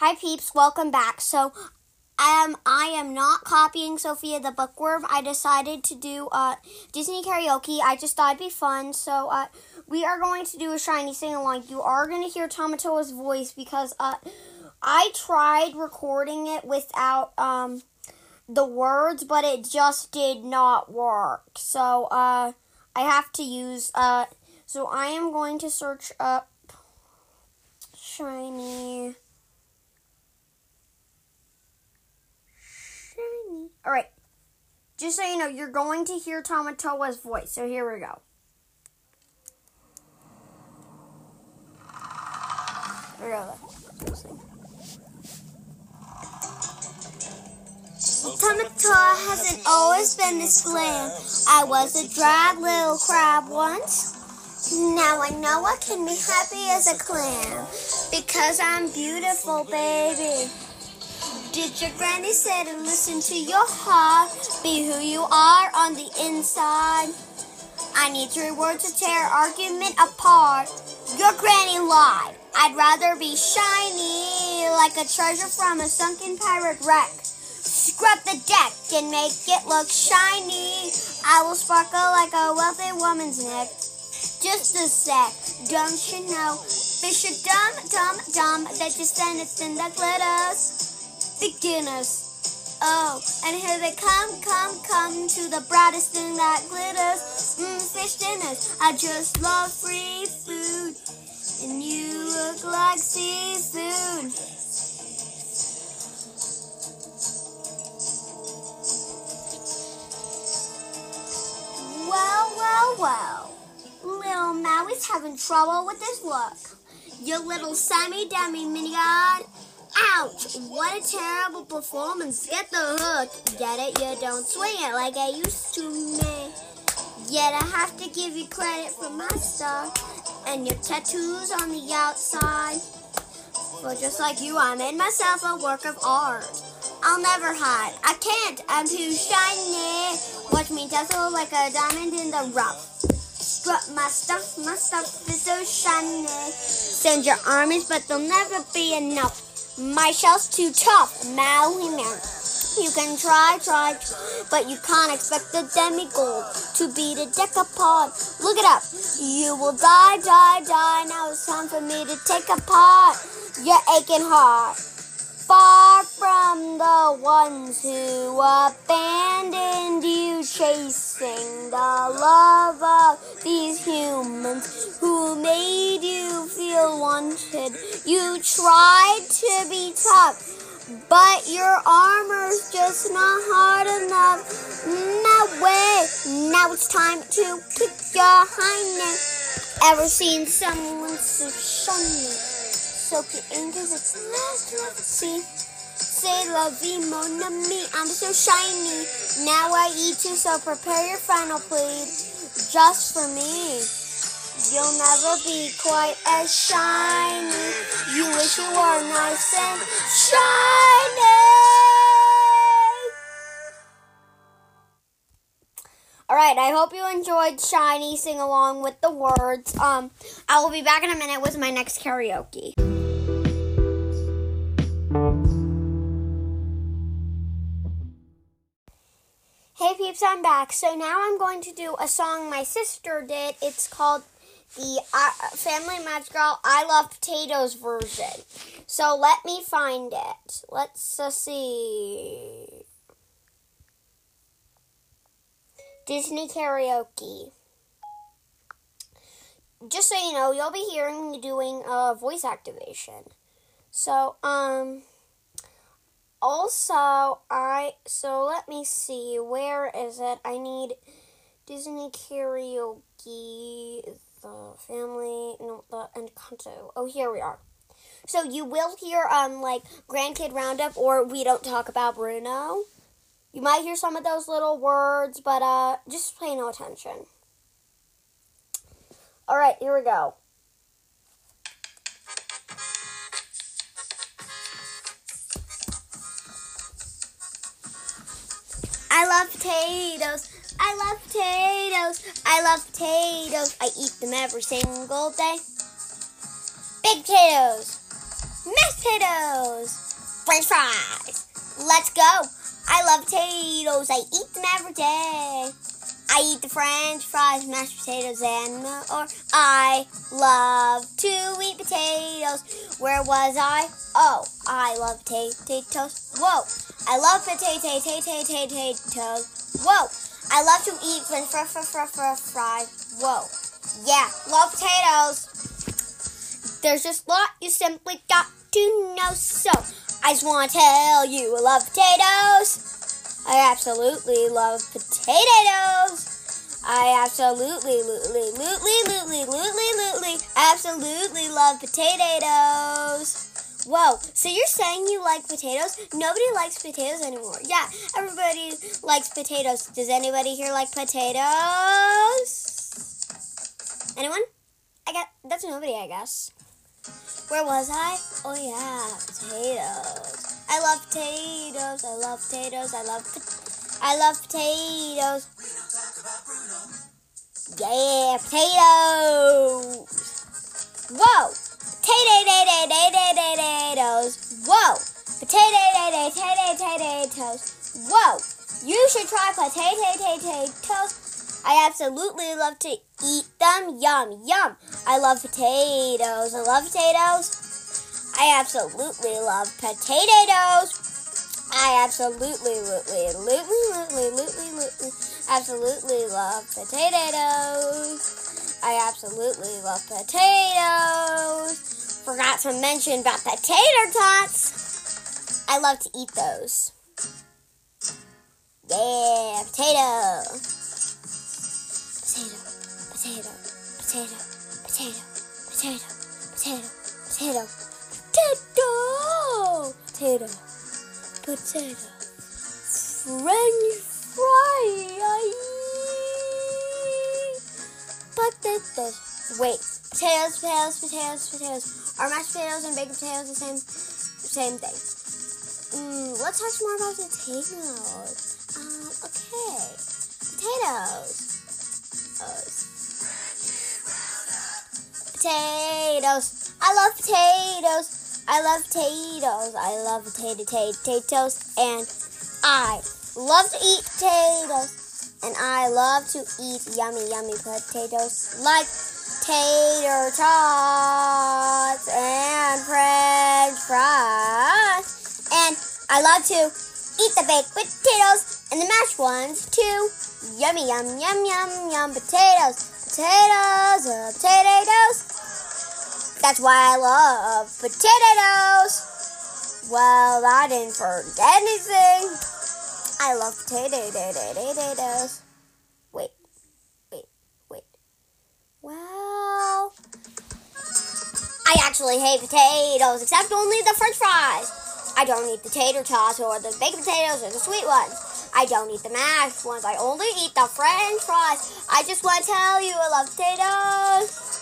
Hi peeps, welcome back. So um, I am not copying Sofia the Bookworm. I decided to do uh, Disney karaoke. I just thought it'd be fun. So uh, we are going to do a shiny sing along. You are going to hear Tamatoa's voice because uh, I tried recording it without um, the words, but it just did not work. So uh, I have to use. Uh, so I am going to search up shiny. All right. Just so you know, you're going to hear Tamatoa's voice. So here we go. Here hasn't always been this glam. I was a drab little crab once. Now I know I can be happy as a clam because I'm beautiful, baby. Did your granny say to listen to your heart? Be who you are on the inside. I need three words to tear argument apart. Your granny lied. I'd rather be shiny like a treasure from a sunken pirate wreck. Scrub the deck and make it look shiny. I will sparkle like a wealthy woman's neck. Just a sec, don't you know? Fish are dumb, dumb, dumb. They just stand it in the glitters beginners. Oh, and here they come, come, come to the brightest thing that glitters. Mmm, fish dinners. I just love free food, and you look like seafood. Well, well, well. Little Maui's having trouble with his look. Your little semi-dummy mini-god Ouch! What a terrible performance. Get the hook. Get it? You don't swing it like I used to, man. Yet I have to give you credit for my stuff and your tattoos on the outside. But just like you, I made myself a work of art. I'll never hide. I can't. I'm too shiny. Watch me dazzle like a diamond in the rough. Strut my stuff, my stuff is so shiny. Send your armies, but they'll never be enough. My shell's too tough, Maui man. You can try, try, but you can't expect the demigod to beat a decapod. Look it up. You will die, die, die. Now it's time for me to take apart your aching heart. Far from the ones who abandoned you, chasing the love of these humans who made you feel wanted. You tried to be tough, but your armor's just not hard enough. No way. Now it's time to kick your highness. Ever seen someone so shiny? Soaking angels, it's last love. See? Say vie, mon ami. I'm so shiny. Now I eat you, so prepare your final plate just for me. You'll never be quite as shiny. You wish you were nice and shiny. All right, I hope you enjoyed Shiny sing along with the words. Um, I will be back in a minute with my next karaoke. Peeps, I'm back. So now I'm going to do a song my sister did. It's called the uh, Family Madrigal I Love Potatoes version. So let me find it. Let's uh, see. Disney karaoke. Just so you know, you'll be hearing me doing a voice activation. So, um, also, I, so let me see, where is it? I need Disney karaoke the family, no, the Encanto. Oh, here we are. So you will hear um like grandkid roundup or we don't talk about Bruno. You might hear some of those little words, but uh just pay no attention. All right, here we go. I love potatoes. I love potatoes. I love potatoes. I eat them every single day. Big potatoes. Mashed potatoes. French fries. Let's go. I love potatoes. I eat them every day. I eat the French fries, mashed potatoes, and more. I love to eat potatoes. Where was I? Oh, I love potatoes. Whoa. I love potatoes. Whoa. I love to eat french fry, fry, fry, fry, fry. Whoa. Yeah, love potatoes. There's just a lot you simply got to know. So, I just want to tell you I love potatoes. I absolutely love potatoes. I absolutely, lootly, lootly, lootly, lootly, lootly, absolutely love potatoes. Whoa, so you're saying you like potatoes? Nobody likes potatoes anymore. Yeah, everybody likes potatoes. Does anybody here like potatoes? Anyone? I got that's nobody, I guess. Where was I? Oh yeah, potatoes. I love potatoes. I love potatoes. I love I love potatoes. Yeah, potatoes. Whoa. Potatoes. Whoa. Potato potatoes. Whoa. You should try potatoes. I absolutely love to eat them. Yum, yum. I love potatoes. I love potatoes. I absolutely love potatoes. I absolutely, absolutely, absolutely, absolutely, absolutely love potatoes. I absolutely love potatoes. Forgot to mention about the tater tots. I love to eat those. Yeah, potato. Potato, potato, potato, potato, potato, potato, potato, potato, potato, potato, French fry. Potatoes. Wait, potatoes, potatoes, potatoes, potatoes. Are mashed potatoes and baked potatoes the same, same thing? Mm, let's talk more about potatoes. Um, okay, potatoes. Potatoes. I love potatoes. I love potatoes. I love potato potatoes. And I love to eat potatoes. And I love to eat yummy, yummy potatoes like tater tots and french fries. And I love to eat the baked potatoes and the mashed ones too. Yummy, yum, yum, yum, yum potatoes. Potatoes, uh, potatoes. That's why I love potatoes. Well, I didn't forget anything. I love potatoes. Wait, wait, wait. Well, I actually hate potatoes, except only the french fries. I don't eat the tater tots or the baked potatoes or the sweet ones. I don't eat the mashed ones. I only eat the french fries. I just want to tell you I love potatoes.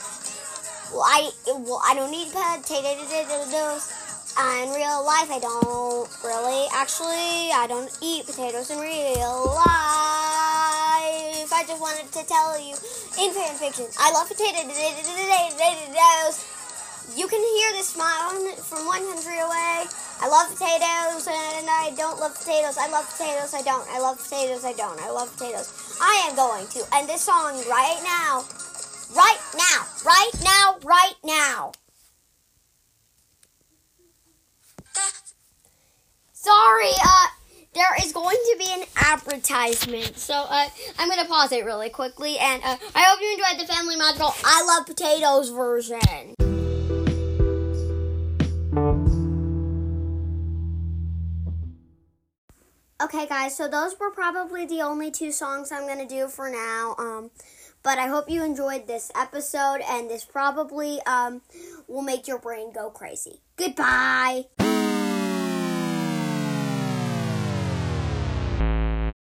I well I don't eat potatoes. In real life, I don't really. Actually, I don't eat potatoes in real life. I just wanted to tell you in fan fiction, I love potatoes. You can hear the smile from one country away. I love potatoes and I don't love potatoes. I love potatoes, I don't. I love potatoes, I don't. I love potatoes. I am going to end this song right now. Right now. Right now. Right now. Sorry, uh, there is going to be an advertisement. So, uh, I'm to pause it really quickly. And, uh, I hope you enjoyed the Family Magical I Love Potatoes version. Okay, guys, so those were probably the only two songs I'm to do for now. Um, but I hope you enjoyed this episode, and this probably um, will make your brain go crazy. Goodbye.